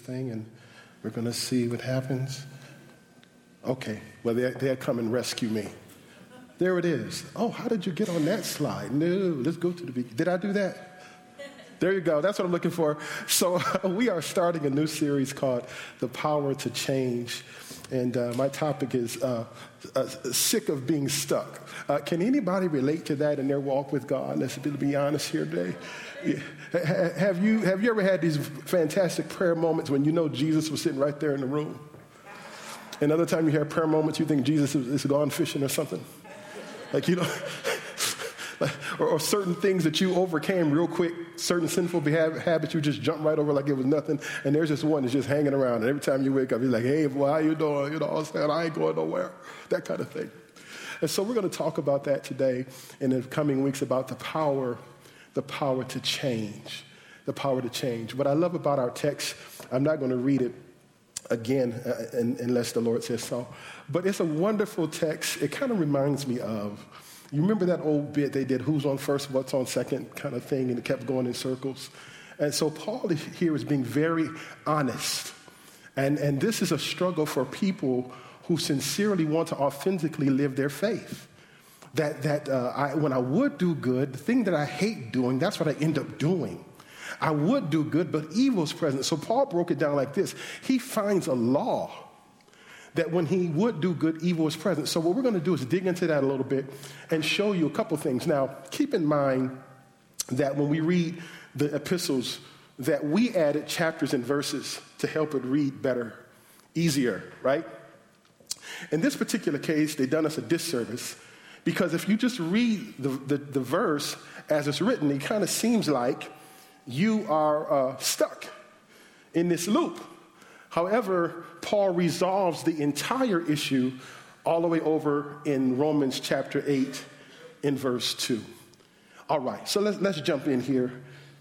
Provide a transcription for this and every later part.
Thing and we're going to see what happens. Okay. Well, they, they'll come and rescue me. There it is. Oh, how did you get on that slide? No, let's go to the beginning. Did I do that? There you go. That's what I'm looking for. So, we are starting a new series called The Power to Change. And uh, my topic is uh, uh, sick of being stuck. Uh, can anybody relate to that in their walk with God? Let's be, be honest here today. Yeah. Have, you, have you ever had these fantastic prayer moments when you know Jesus was sitting right there in the room? Another time you have prayer moments, you think Jesus is, is gone fishing or something? Like, you know. or, or, certain things that you overcame real quick, certain sinful behavior, habits you just jump right over like it was nothing. And there's just one that's just hanging around. And every time you wake up, you're like, hey, boy, how you doing? You know, what I'm saying, I ain't going nowhere. That kind of thing. And so we're going to talk about that today in the coming weeks about the power, the power to change. The power to change. What I love about our text, I'm not going to read it again uh, unless the Lord says so. But it's a wonderful text. It kind of reminds me of you remember that old bit they did, who's on first, what's on second kind of thing, and it kept going in circles? And so Paul here is being very honest. And, and this is a struggle for people who sincerely want to authentically live their faith. That, that uh, I, when I would do good, the thing that I hate doing, that's what I end up doing. I would do good, but evil's present. So Paul broke it down like this He finds a law that when he would do good, evil was present. So, what we're going to do is dig into that a little bit and show you a couple things. Now, keep in mind that when we read the epistles, that we added chapters and verses to help it read better, easier, right? In this particular case, they've done us a disservice because if you just read the, the, the verse as it's written, it kind of seems like you are uh, stuck in this loop. However, Paul resolves the entire issue all the way over in Romans chapter 8 in verse 2. All right, so let's, let's jump in here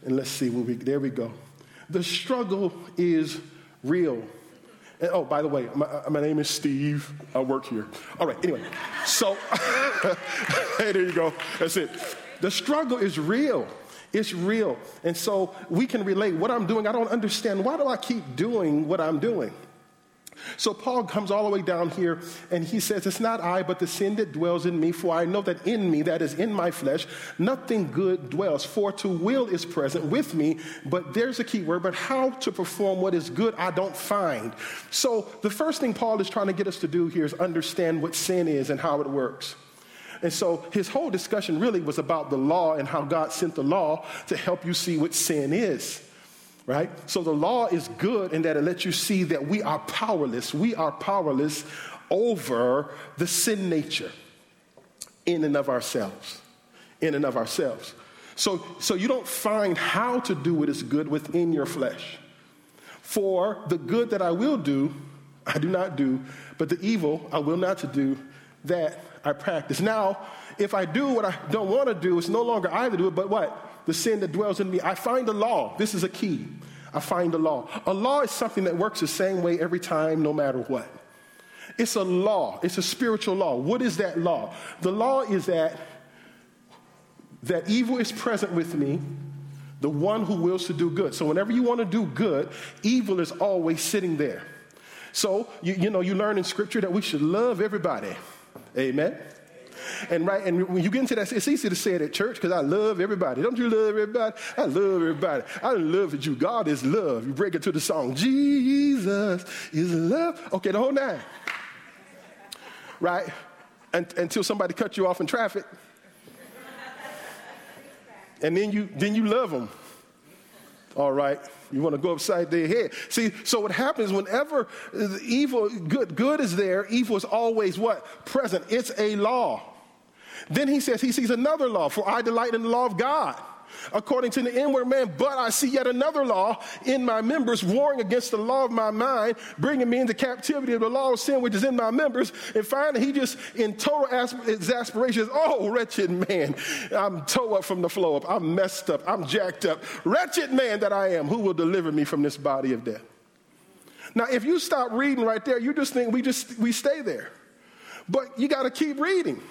and let's see where we, there we go. The struggle is real. And, oh, by the way, my, uh, my, name is Steve. I work here. All right, anyway, so, hey, there you go. That's it. The struggle is real. It's real. And so we can relate. What I'm doing, I don't understand. Why do I keep doing what I'm doing? So Paul comes all the way down here and he says, It's not I, but the sin that dwells in me, for I know that in me, that is in my flesh, nothing good dwells. For to will is present with me, but there's a key word, but how to perform what is good, I don't find. So the first thing Paul is trying to get us to do here is understand what sin is and how it works. And so his whole discussion really was about the law and how God sent the law to help you see what sin is. Right? So the law is good in that it lets you see that we are powerless. We are powerless over the sin nature in and of ourselves. In and of ourselves. So, so you don't find how to do what is good within your flesh. For the good that I will do, I do not do, but the evil I will not to do, that I practice. Now, if I do what I don't want to do, it's no longer I that do it, but what? The sin that dwells in me. I find the law. This is a key. I find the law. A law is something that works the same way every time, no matter what. It's a law. It's a spiritual law. What is that law? The law is that that evil is present with me, the one who wills to do good. So whenever you want to do good, evil is always sitting there. So you, you know you learn in scripture that we should love everybody. Amen. And right, and when you get into that, it's easy to say it at church because I love everybody. Don't you love everybody? I love everybody. I love you. God is love. You break it to the song. Jesus is love. Okay, the whole nine. Right? until somebody cut you off in traffic. And then you, then you love them. All right. You want to go upside their head. See, so what happens whenever evil, good, good is there, evil is always what? Present. It's a law. Then he says he sees another law, for I delight in the law of God according to the inward man. But I see yet another law in my members, warring against the law of my mind, bringing me into captivity of the law of sin which is in my members. And finally, he just, in total exasperation, says, Oh, wretched man, I'm toe up from the flow up. I'm messed up. I'm jacked up. Wretched man that I am, who will deliver me from this body of death? Now, if you stop reading right there, you just think we just we stay there. But you got to keep reading.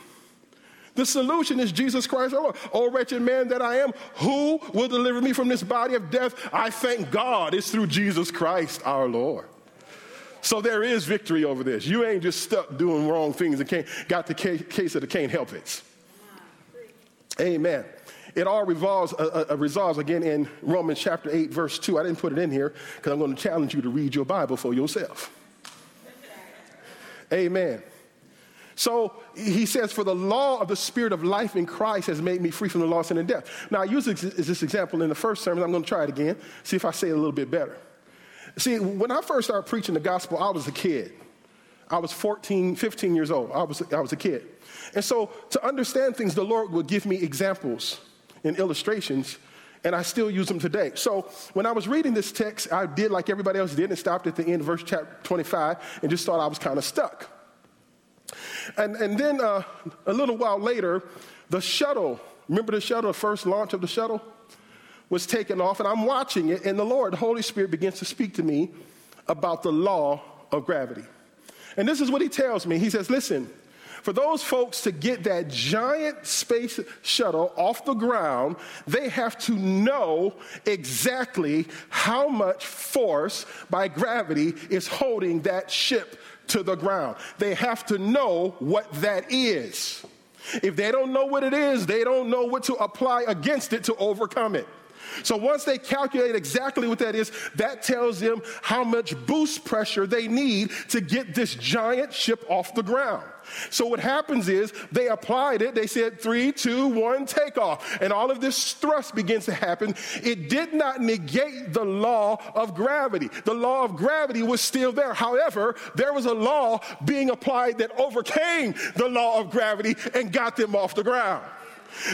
The solution is Jesus Christ our Lord. Oh, wretched man that I am, who will deliver me from this body of death? I thank God it's through Jesus Christ our Lord. So there is victory over this. You ain't just stuck doing wrong things and can't, got the case of the can't help it. Amen. It all revolves, uh, uh, resolves again in Romans chapter 8, verse 2. I didn't put it in here because I'm going to challenge you to read your Bible for yourself. Amen. So he says, For the law of the Spirit of life in Christ has made me free from the law of sin and death. Now, I used this example in the first sermon. I'm going to try it again, see if I say it a little bit better. See, when I first started preaching the gospel, I was a kid. I was 14, 15 years old. I was, I was a kid. And so, to understand things, the Lord would give me examples and illustrations, and I still use them today. So, when I was reading this text, I did like everybody else did and stopped at the end, verse chapter 25, and just thought I was kind of stuck. And, and then uh, a little while later, the shuttle, remember the shuttle, the first launch of the shuttle? Was taken off, and I'm watching it, and the Lord, the Holy Spirit, begins to speak to me about the law of gravity. And this is what he tells me. He says, Listen, for those folks to get that giant space shuttle off the ground, they have to know exactly how much force by gravity is holding that ship to the ground. They have to know what that is. If they don't know what it is, they don't know what to apply against it to overcome it. So once they calculate exactly what that is, that tells them how much boost pressure they need to get this giant ship off the ground. So what happens is they applied it. They said three, two, one, take off. And all of this thrust begins to happen. It did not negate the law of gravity. The law of gravity was still there. However, there was a law being applied that overcame the law of gravity and got them off the ground.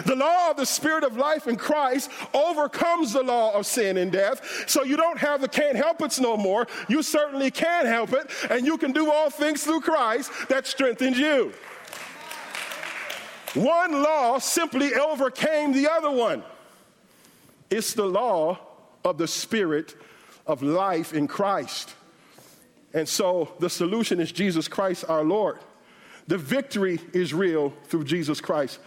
The law of the Spirit of life in Christ overcomes the law of sin and death. So you don't have the can't help it no more. You certainly can help it, and you can do all things through Christ that strengthens you. One law simply overcame the other one. It's the law of the Spirit of life in Christ. And so the solution is Jesus Christ our Lord. The victory is real through Jesus Christ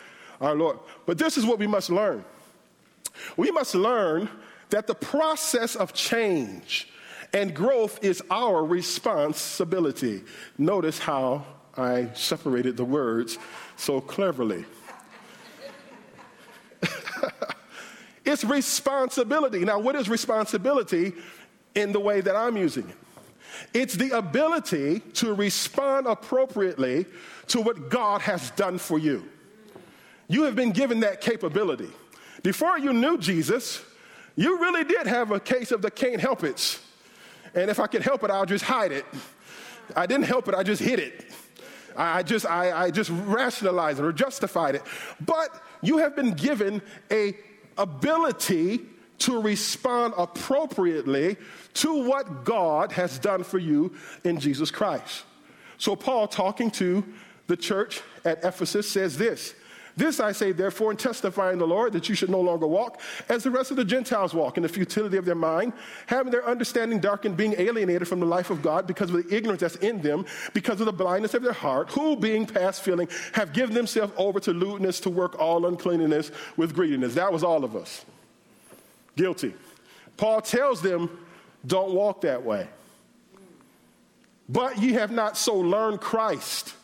our Lord. But this is what we must learn. We must learn that the process of change and growth is our responsibility. Notice how I separated the words so cleverly. it's responsibility. Now, what is responsibility in the way that I'm using it? It's the ability to respond appropriately to what God has done for you. You have been given that capability. Before you knew Jesus, you really did have a case of the can't help it. And if I could help it, I'll just hide it. I didn't help it, I just hid it. I just, I, I just rationalized it or justified it. But you have been given a ability to respond appropriately to what God has done for you in Jesus Christ. So Paul talking to the church at Ephesus says this this I say, therefore, in the Lord that you should no longer walk as the rest of the Gentiles walk in the futility of their mind, having their understanding darkened, being alienated from the life of God because of the ignorance that's in them, because of the blindness of their heart, who, being past feeling, have given themselves over to lewdness to work all uncleanness with greediness. That was all of us. Guilty. Paul tells them, don't walk that way. But ye have not so learned Christ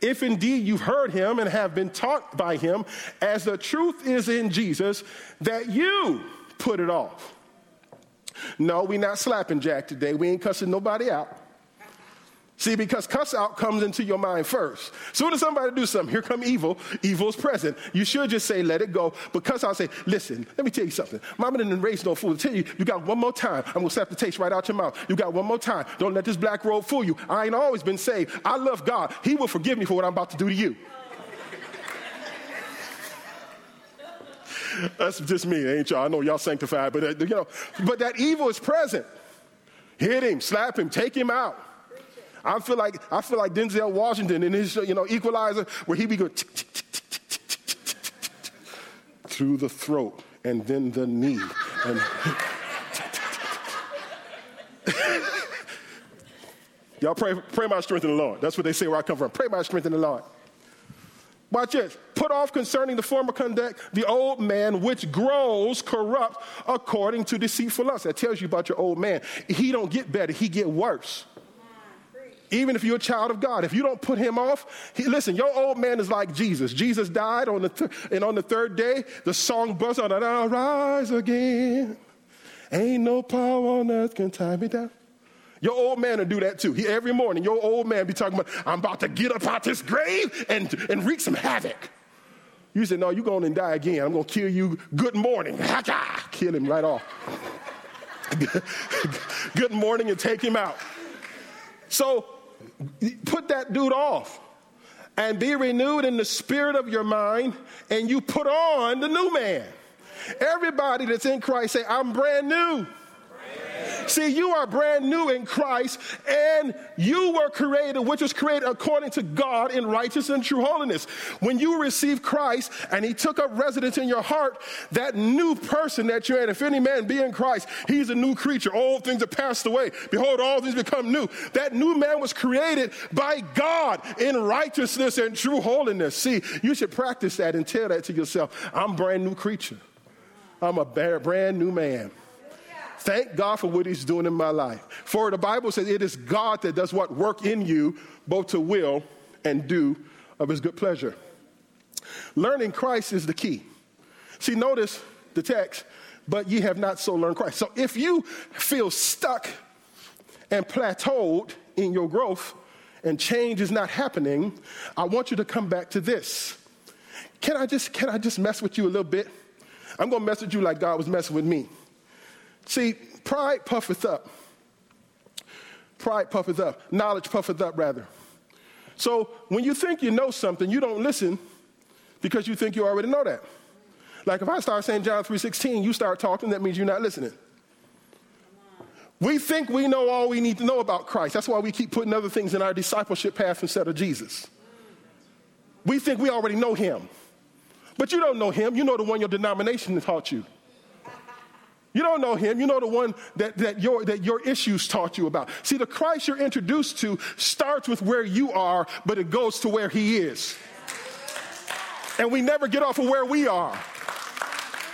if indeed you've heard him and have been taught by him, as the truth is in Jesus, that you put it off. No, we're not slapping Jack today. We ain't cussing nobody out. See, because cuss out comes into your mind first. Soon as somebody do something, here come evil. Evil's present. You should just say, let it go. But cuss out, say, listen, let me tell you something. Mama didn't raise no fool. To tell you, you got one more time. I'm gonna slap the taste right out your mouth. You got one more time. Don't let this black robe fool you. I ain't always been saved. I love God. He will forgive me for what I'm about to do to you. That's just me, ain't y'all? I know y'all sanctified, but uh, you know, but that evil is present. Hit him, slap him, take him out. I feel like I feel like Denzel Washington in his you know Equalizer, where he be going through the throat and then the knee and. Y'all pray, pray my strength in the Lord. That's what they say where I come from. Pray my strength in the Lord. Watch this. Put off concerning the former conduct the old man which grows corrupt according to deceitful lust. That tells you about your old man. He don't get better, he get worse. Even if you're a child of God, if you don't put him off, he, listen, your old man is like Jesus. Jesus died on the th- and on the third day, the song on, and I'll rise again. Ain't no power on earth can tie me down. Your old man will do that too. He, every morning, your old man be talking about, I'm about to get up out of this grave and, and wreak some havoc. You say, no, you're going to die again. I'm going to kill you. Good morning. Kill him right off. Good morning and take him out. So put that dude off and be renewed in the spirit of your mind and you put on the new man. Everybody that's in Christ say, I'm brand new. See, you are brand new in Christ, and you were created, which was created according to God in righteousness and true holiness. When you receive Christ and He took up residence in your heart, that new person that you're in, if any man be in Christ, he's a new creature. Old things have passed away. Behold, all things become new. That new man was created by God in righteousness and true holiness. See, you should practice that and tell that to yourself. I'm a brand new creature. I'm a brand new man. Thank God for what He's doing in my life. For the Bible says it is God that does what? Work in you, both to will and do of His good pleasure. Learning Christ is the key. See, notice the text, but ye have not so learned Christ. So if you feel stuck and plateaued in your growth and change is not happening, I want you to come back to this. Can I just can I just mess with you a little bit? I'm gonna mess with you like God was messing with me. See, pride puffeth up. Pride puffeth up. Knowledge puffeth up, rather. So when you think you know something, you don't listen because you think you already know that. Like if I start saying John 3:16, you start talking, that means you're not listening. We think we know all we need to know about Christ. That's why we keep putting other things in our discipleship path instead of Jesus. We think we already know him. But you don't know him. You know the one your denomination has taught you. You don't know him. You know the one that, that, your, that your issues taught you about. See, the Christ you're introduced to starts with where you are, but it goes to where he is. And we never get off of where we are.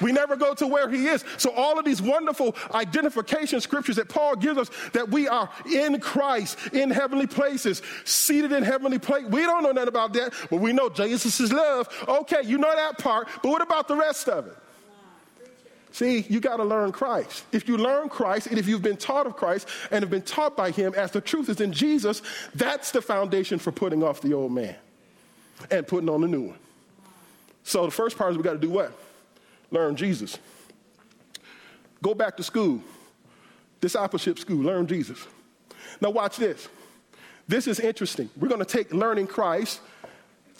We never go to where he is. So all of these wonderful identification scriptures that Paul gives us that we are in Christ, in heavenly places, seated in heavenly places. We don't know nothing about that, but we know Jesus is love. Okay, you know that part, but what about the rest of it? See, you got to learn Christ. If you learn Christ, and if you've been taught of Christ and have been taught by Him as the truth is in Jesus, that's the foundation for putting off the old man and putting on the new one. So the first part is we got to do what? Learn Jesus. Go back to school, discipleship school, learn Jesus. Now, watch this. This is interesting. We're going to take learning Christ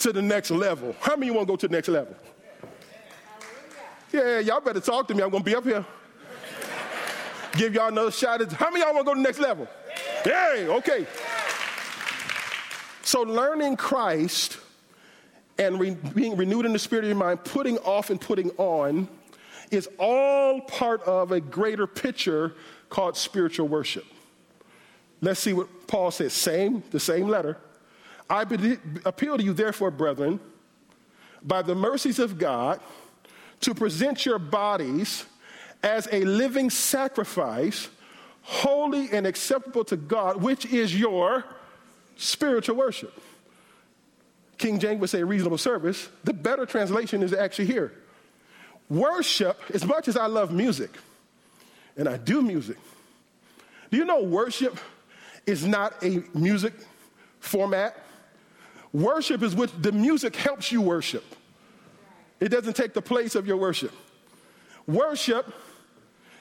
to the next level. How many want to go to the next level? Yeah, y'all better talk to me. I'm going to be up here. Give y'all another shot. At, how many y'all want to go to the next level? Yeah, okay. So learning Christ and re- being renewed in the spirit of your mind, putting off and putting on, is all part of a greater picture called spiritual worship. Let's see what Paul says. Same, the same letter. I appeal to you, therefore, brethren, by the mercies of God to present your bodies as a living sacrifice, holy and acceptable to God, which is your spiritual worship. King James would say reasonable service. The better translation is actually here. Worship, as much as I love music, and I do music, do you know worship is not a music format. Worship is what the music helps you worship. It doesn't take the place of your worship. Worship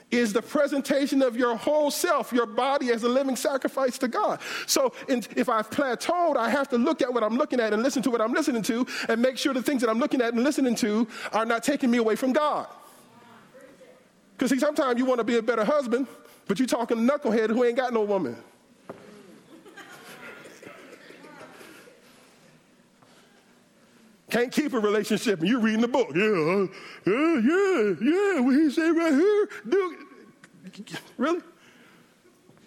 is the presentation of your whole self, your body as a living sacrifice to God. So if I've plateaued, I have to look at what I'm looking at and listen to what I'm listening to and make sure the things that I'm looking at and listening to are not taking me away from God. Because see, sometimes you want to be a better husband, but you're talking knucklehead who ain't got no woman. Can't keep a relationship and you're reading the book. Yeah, uh, yeah, yeah, yeah. What he say right here? Do really?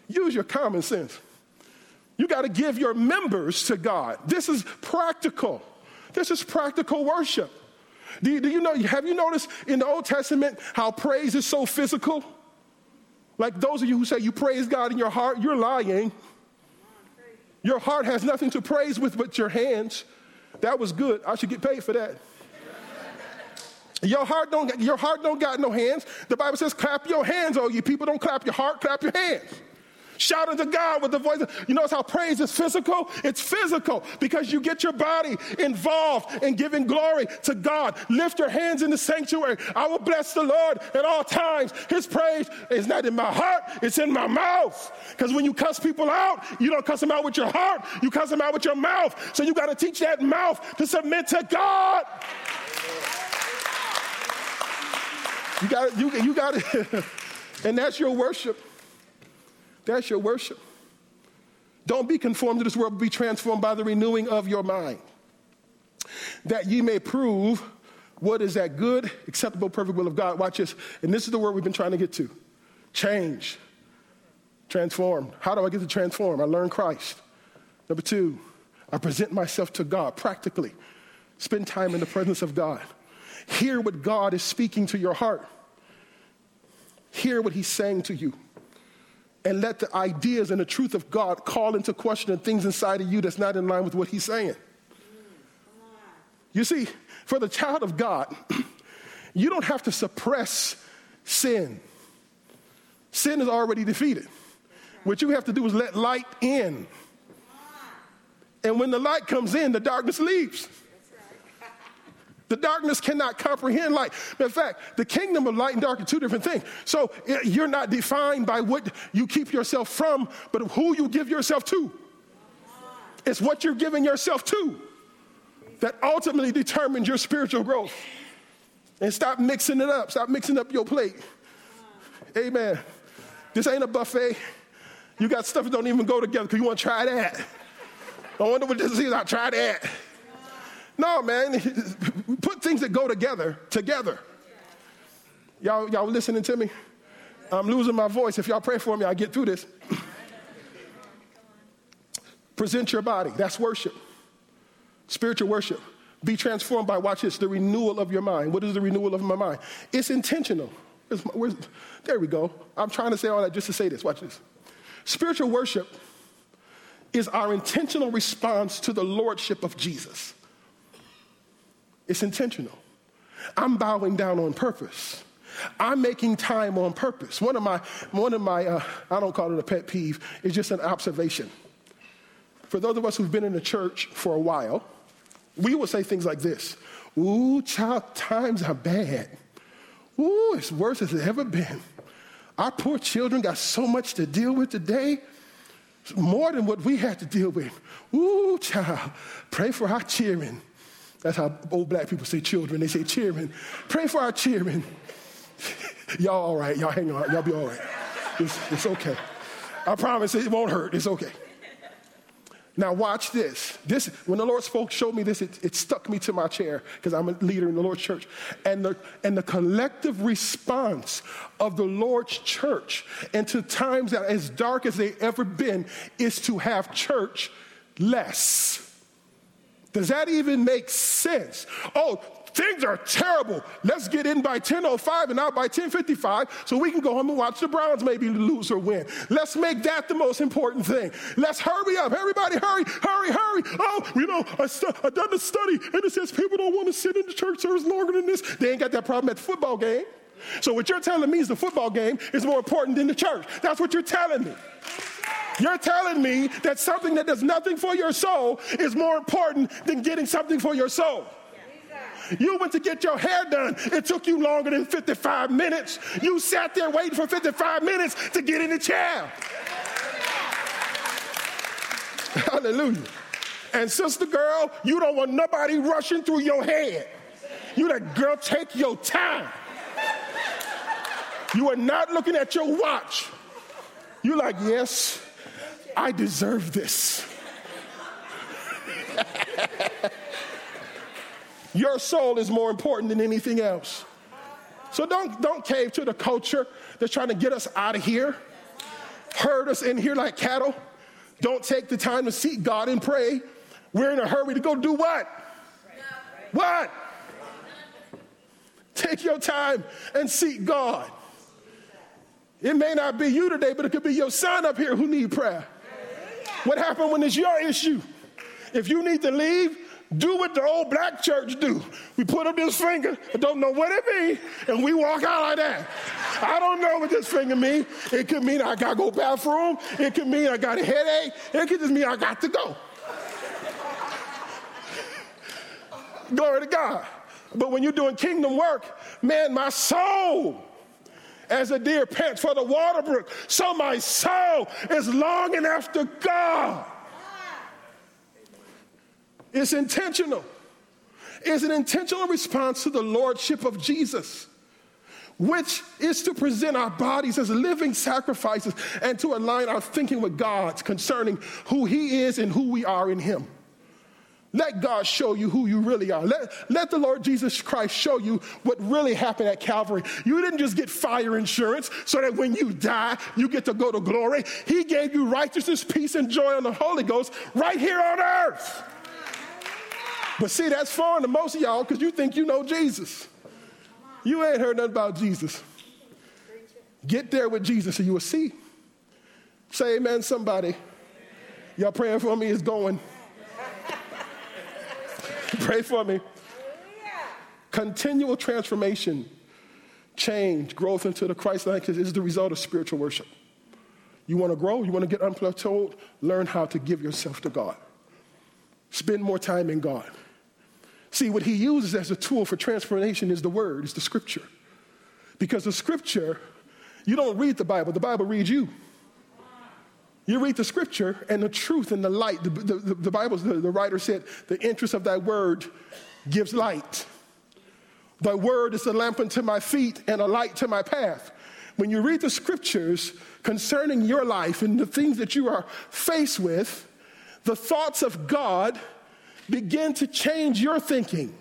Use your common sense. You got to give your members to God. This is practical. This is practical worship. Do you, do you know? Have you noticed in the Old Testament how praise is so physical? Like those of you who say you praise God in your heart, you're lying. Your heart has nothing to praise with but your hands. That was good. I should get paid for that. Your heart don't your heart don't got no hands. The Bible says, clap your hands, oh you people. Don't clap your heart, clap your hands. Shout unto God with the voice. You notice how praise is physical? It's physical because you get your body involved in giving glory to God. Lift your hands in the sanctuary. I will bless the Lord at all times. His praise is not in my heart, it's in my mouth. Because when you cuss people out, you don't cuss them out with your heart, you cuss them out with your mouth. So you got to teach that mouth to submit to God. You got you, you got it. and that's your worship. That's your worship. Don't be conformed to this world, but be transformed by the renewing of your mind, that ye may prove what is that good, acceptable, perfect will of God. Watch this. And this is the word we've been trying to get to change, transform. How do I get to transform? I learn Christ. Number two, I present myself to God practically. Spend time in the presence of God. Hear what God is speaking to your heart. Hear what He's saying to you and let the ideas and the truth of God call into question things inside of you that's not in line with what He's saying. You see, for the child of God, you don't have to suppress sin. Sin is already defeated. What you have to do is let light in. And when the light comes in, the darkness leaves. The darkness cannot comprehend light. In fact, the kingdom of light and dark are two different things. So you're not defined by what you keep yourself from, but who you give yourself to. It's what you're giving yourself to that ultimately determines your spiritual growth. And stop mixing it up. Stop mixing up your plate. Amen. This ain't a buffet. You got stuff that don't even go together because you want to try that. I wonder what this is. I'll try that. No, man. Put things that go together together. Y'all, y'all listening to me? I'm losing my voice. If y'all pray for me, I'll get through this. Present your body. That's worship. Spiritual worship. Be transformed by, watch this, the renewal of your mind. What is the renewal of my mind? It's intentional. Where's, there we go. I'm trying to say all that just to say this. Watch this. Spiritual worship is our intentional response to the lordship of Jesus. It's intentional. I'm bowing down on purpose. I'm making time on purpose. One of my, one of my uh, I don't call it a pet peeve, it's just an observation. For those of us who've been in the church for a while, we will say things like this Ooh, child, times are bad. Ooh, it's worse as it's ever been. Our poor children got so much to deal with today, more than what we had to deal with. Ooh, child, pray for our cheering. That's how old black people say children. They say cheering. Pray for our cheering. y'all all right. Y'all hang on. Y'all be all right. It's, it's okay. I promise it won't hurt. It's okay. Now watch this. This when the Lord spoke, showed me this, it, it stuck me to my chair because I'm a leader in the Lord's church. And the, and the collective response of the Lord's church into times that as dark as they ever been is to have church less. Does that even make sense? Oh, things are terrible. Let's get in by 10.05 and out by 10.55 so we can go home and watch the Browns maybe lose or win. Let's make that the most important thing. Let's hurry up. Everybody hurry, hurry, hurry. Oh, you know, I st- I done the study and it says people don't want to sit in the church service longer than this. They ain't got that problem at the football game. So what you're telling me is the football game is more important than the church. That's what you're telling me. You're telling me that something that does nothing for your soul is more important than getting something for your soul. You went to get your hair done. It took you longer than 55 minutes. You sat there waiting for 55 minutes to get in the chair. Hallelujah. And sister girl, you don't want nobody rushing through your head. You like, girl, take your time. You are not looking at your watch. You're like, yes, I deserve this. Your soul is more important than anything else. So don't, don't cave to the culture that's trying to get us out of here, herd us in here like cattle. Don't take the time to seek God and pray. We're in a hurry to go do what? What? Take your time and seek God. It may not be you today, but it could be your son up here who need prayer. What happened when it's your issue? If you need to leave, do what the old black church do. We put up this finger, I don't know what it means, and we walk out like that. I don't know what this finger means. It could mean I gotta go bathroom. It could mean I got a headache. It could just mean I got to go. Glory to God. But when you're doing kingdom work, man, my soul as a deer pants for the water brook, so my soul is longing after God. It's intentional. It's an intentional response to the lordship of Jesus, which is to present our bodies as living sacrifices and to align our thinking with God's concerning who He is and who we are in Him. Let God show you who you really are. Let, let the Lord Jesus Christ show you what really happened at Calvary. You didn't just get fire insurance so that when you die, you get to go to glory. He gave you righteousness, peace, and joy on the Holy Ghost right here on earth. But see, that's foreign to most of y'all because you think you know Jesus. You ain't heard nothing about Jesus. Get there with Jesus and you will see. Say amen, somebody. Y'all praying for me is going. Pray for me. Continual transformation, change, growth into the Christ likeness is the result of spiritual worship. You want to grow? You want to get unplateaued? Learn how to give yourself to God. Spend more time in God. See, what he uses as a tool for transformation is the word, is the scripture. Because the scripture, you don't read the Bible, the Bible reads you. You read the scripture and the truth and the light. The, the, the Bible, the, the writer said, the interest of thy word gives light. Thy word is a lamp unto my feet and a light to my path. When you read the scriptures concerning your life and the things that you are faced with, the thoughts of God begin to change your thinking.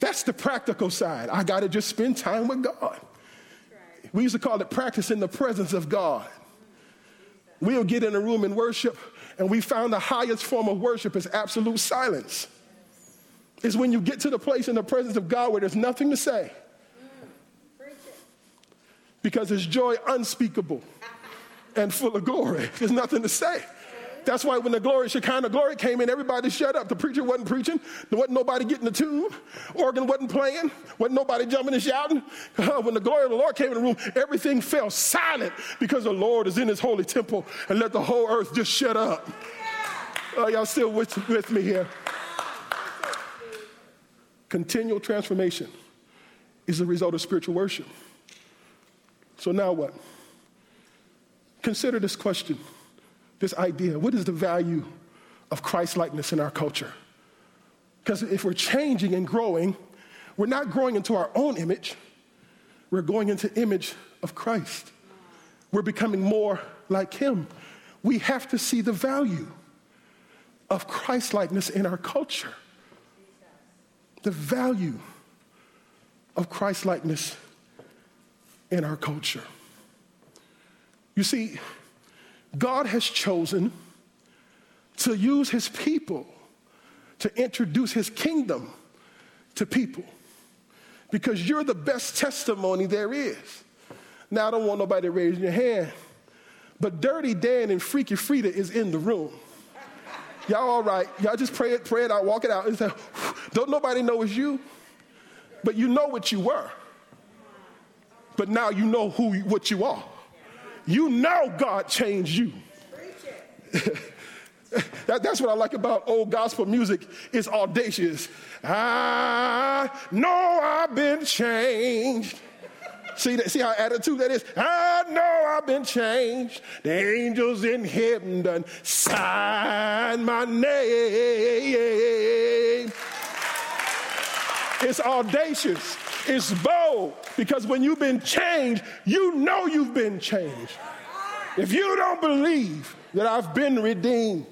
That's the practical side. I got to just spend time with God. We used to call it practice in the presence of God. We'll get in a room and worship, and we found the highest form of worship is absolute silence. Is when you get to the place in the presence of God where there's nothing to say. Because it's joy unspeakable and full of glory. There's nothing to say. That's why when the glory, of Shekinah glory came in, everybody shut up. The preacher wasn't preaching. There wasn't nobody getting the tune. Organ wasn't playing. Wasn't nobody jumping and shouting. Uh, when the glory of the Lord came in the room, everything fell silent because the Lord is in his holy temple and let the whole earth just shut up. Y'all still with, with me here? Continual transformation is the result of spiritual worship. So now what? Consider this question this idea what is the value of Christ likeness in our culture? Because if we're changing and growing, we're not growing into our own image, we're going into image of Christ. We're becoming more like him. We have to see the value of Christ likeness in our culture. The value of Christ likeness in our culture. You see, God has chosen to use his people to introduce his kingdom to people because you're the best testimony there is. Now, I don't want nobody raising your hand, but Dirty Dan and Freaky Frida is in the room. Y'all all right? Y'all just pray it, pray it out, walk it out. Say, don't nobody know it's you, but you know what you were. But now you know who what you are. You know God changed you. that, that's what I like about old gospel music. It's audacious. I know I've been changed. See, that, see how attitude that is? I know I've been changed. The angels in heaven done sign my name. It's audacious. It's bold because when you've been changed, you know you've been changed. If you don't believe that I've been redeemed,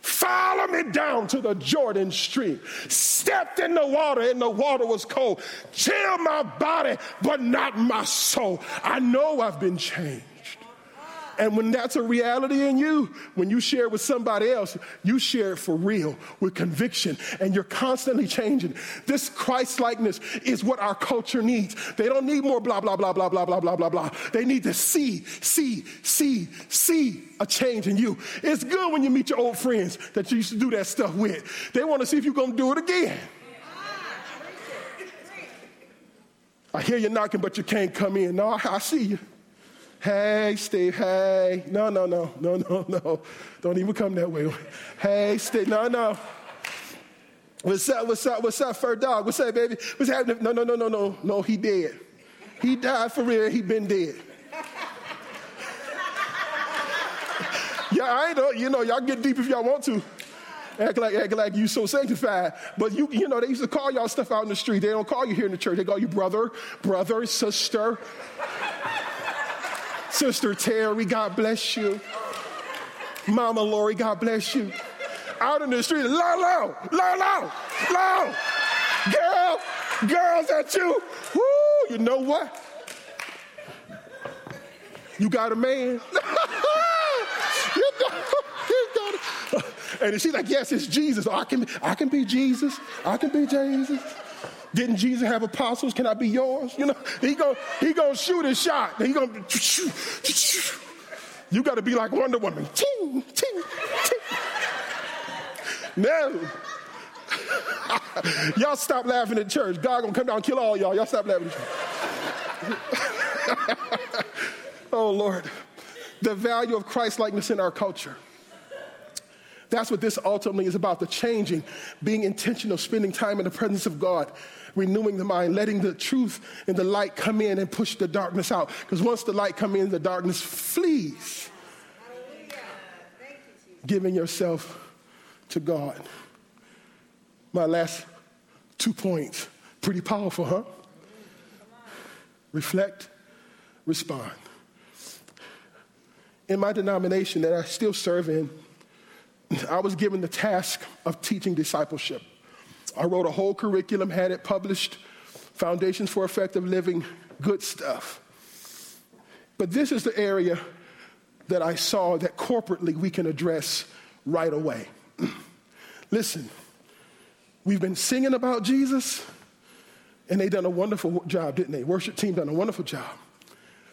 follow me down to the Jordan Stream. Stepped in the water, and the water was cold. Chill my body, but not my soul. I know I've been changed. And when that's a reality in you, when you share it with somebody else, you share it for real with conviction and you're constantly changing. This Christ likeness is what our culture needs. They don't need more blah, blah, blah, blah, blah, blah, blah, blah, blah. They need to see, see, see, see a change in you. It's good when you meet your old friends that you used to do that stuff with. They want to see if you're going to do it again. I hear you knocking, but you can't come in. No, I, I see you. Hey, Steve, hey. No, no, no, no, no, no. Don't even come that way. Hey, Steve, no, no. What's up, what's up, what's up, fur dog? What's up, baby? What's happening? No, no, no, no, no, no, he dead. He died for real, he been dead. yeah, I know, uh, you know, y'all get deep if y'all want to. Act like, act like you so sanctified. But you, you know, they used to call y'all stuff out in the street. They don't call you here in the church. They call you brother, brother, sister. Sister Terry, God bless you. Mama Lori, God bless you. Out in the street, low, low, low, low, low. Girl, girls, at you? Woo, you know what? You got a man. you you got it. And she's like, yes, it's Jesus. Oh, I can, I can be Jesus. I can be Jesus. Didn't Jesus have apostles? Can I be yours? You know, he go he gonna shoot his shot. He gonna you got to be like Wonder Woman. Ting, ting, ting. No. y'all stop laughing at church. God gonna come down and kill all y'all. Y'all stop laughing oh Lord. The value of Christ likeness in our culture. That's what this ultimately is about the changing, being intentional, spending time in the presence of God, renewing the mind, letting the truth and the light come in and push the darkness out. Because once the light comes in, the darkness flees. Giving yourself to God. My last two points. Pretty powerful, huh? Reflect, respond. In my denomination that I still serve in, I was given the task of teaching discipleship. I wrote a whole curriculum, had it published, Foundations for Effective Living, good stuff. But this is the area that I saw that corporately we can address right away. Listen, we've been singing about Jesus, and they done a wonderful job, didn't they? Worship team done a wonderful job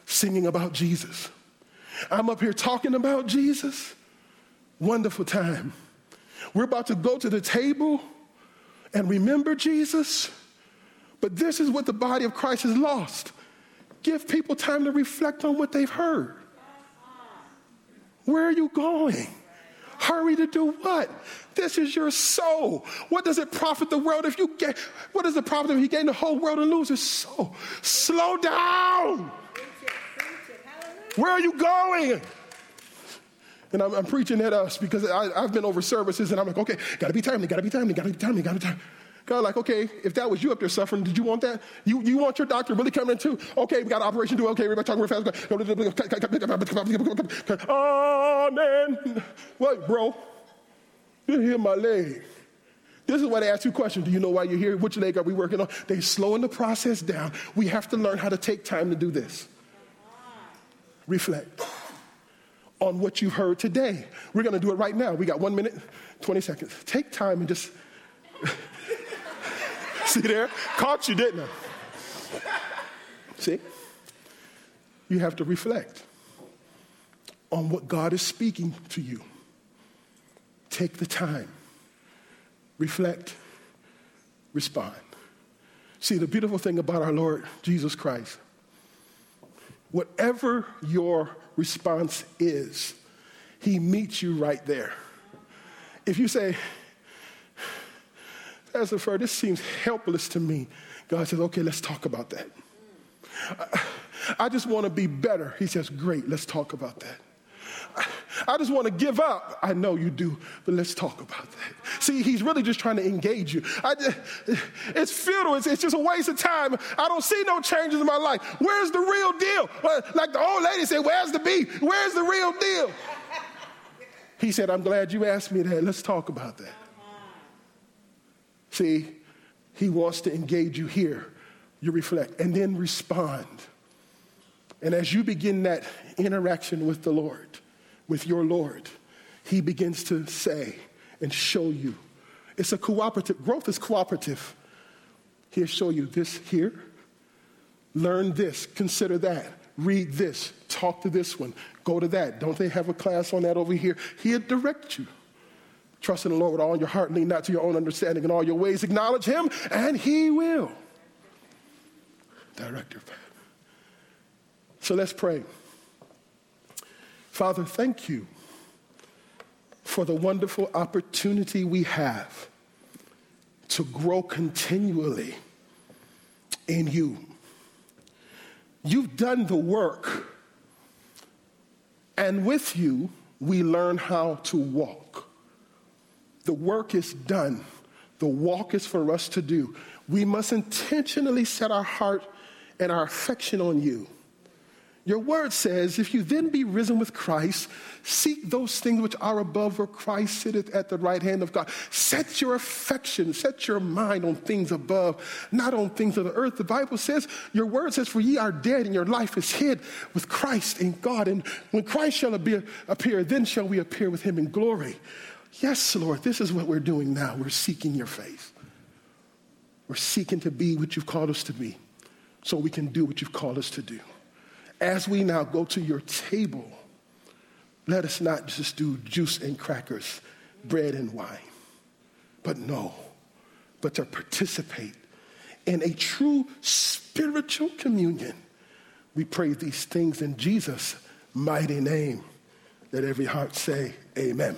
singing about Jesus. I'm up here talking about Jesus wonderful time. We're about to go to the table and remember Jesus, but this is what the body of Christ has lost. Give people time to reflect on what they've heard. Where are you going? Hurry to do what? This is your soul. What does it profit the world if you get, what does it profit if he gain the whole world and lose his soul? Slow down. Where are you going? And I'm, I'm preaching at us because I, have been over services and I'm like, okay, gotta be timely, gotta be timely, gotta be timely, gotta be timely. God, like, okay, if that was you up there suffering, did you want that? You, you want your doctor really coming in too? Okay, we got operation do. Okay, everybody talking real fast. Amen. What, bro? You hear my leg. This is why they ask you questions. Do you know why you're here? Which leg are we working on? They're slowing the process down. We have to learn how to take time to do this. Reflect on what you've heard today. We're going to do it right now. We got one minute, 20 seconds. Take time and just. See there? Caught you, didn't I? See? You have to reflect on what God is speaking to you. Take the time, reflect, respond. See, the beautiful thing about our Lord Jesus Christ, whatever your response is, He meets you right there. If you say, Pastor Fur, this seems helpless to me, God says, okay, let's talk about that. I just want to be better. He says, great, let's talk about that. I just want to give up. I know you do, but let's talk about that. See, he's really just trying to engage you. Just, it's futile. It's, it's, just a waste of time. I don't see no changes in my life. Where's the real deal? Like the old lady said, Where's the beef? Where's the real deal? He said, I'm glad you asked me that. Let's talk about that. See, he wants to engage you here. You reflect and then respond. And as you begin that interaction with the Lord, with your Lord, he begins to say and show you. It's a cooperative, growth is cooperative. He'll show you this here, learn this, consider that, read this, talk to this one, go to that. Don't they have a class on that over here? He'll direct you. Trust in the Lord with all your heart, lean not to your own understanding in all your ways. Acknowledge him, and he will direct your path. So let's pray. Father, thank you for the wonderful opportunity we have to grow continually in you. You've done the work, and with you, we learn how to walk. The work is done, the walk is for us to do. We must intentionally set our heart and our affection on you your word says, if you then be risen with Christ, seek those things which are above where Christ sitteth at the right hand of God. Set your affection, set your mind on things above, not on things of the earth. The Bible says, your word says, for ye are dead and your life is hid with Christ in God. And when Christ shall appear, then shall we appear with him in glory. Yes, Lord, this is what we're doing now. We're seeking your face. We're seeking to be what you've called us to be so we can do what you've called us to do as we now go to your table, let us not just do juice and crackers, bread and wine, but no, but to participate in a true spiritual communion. We pray these things in Jesus' mighty name. Let every heart say, Amen.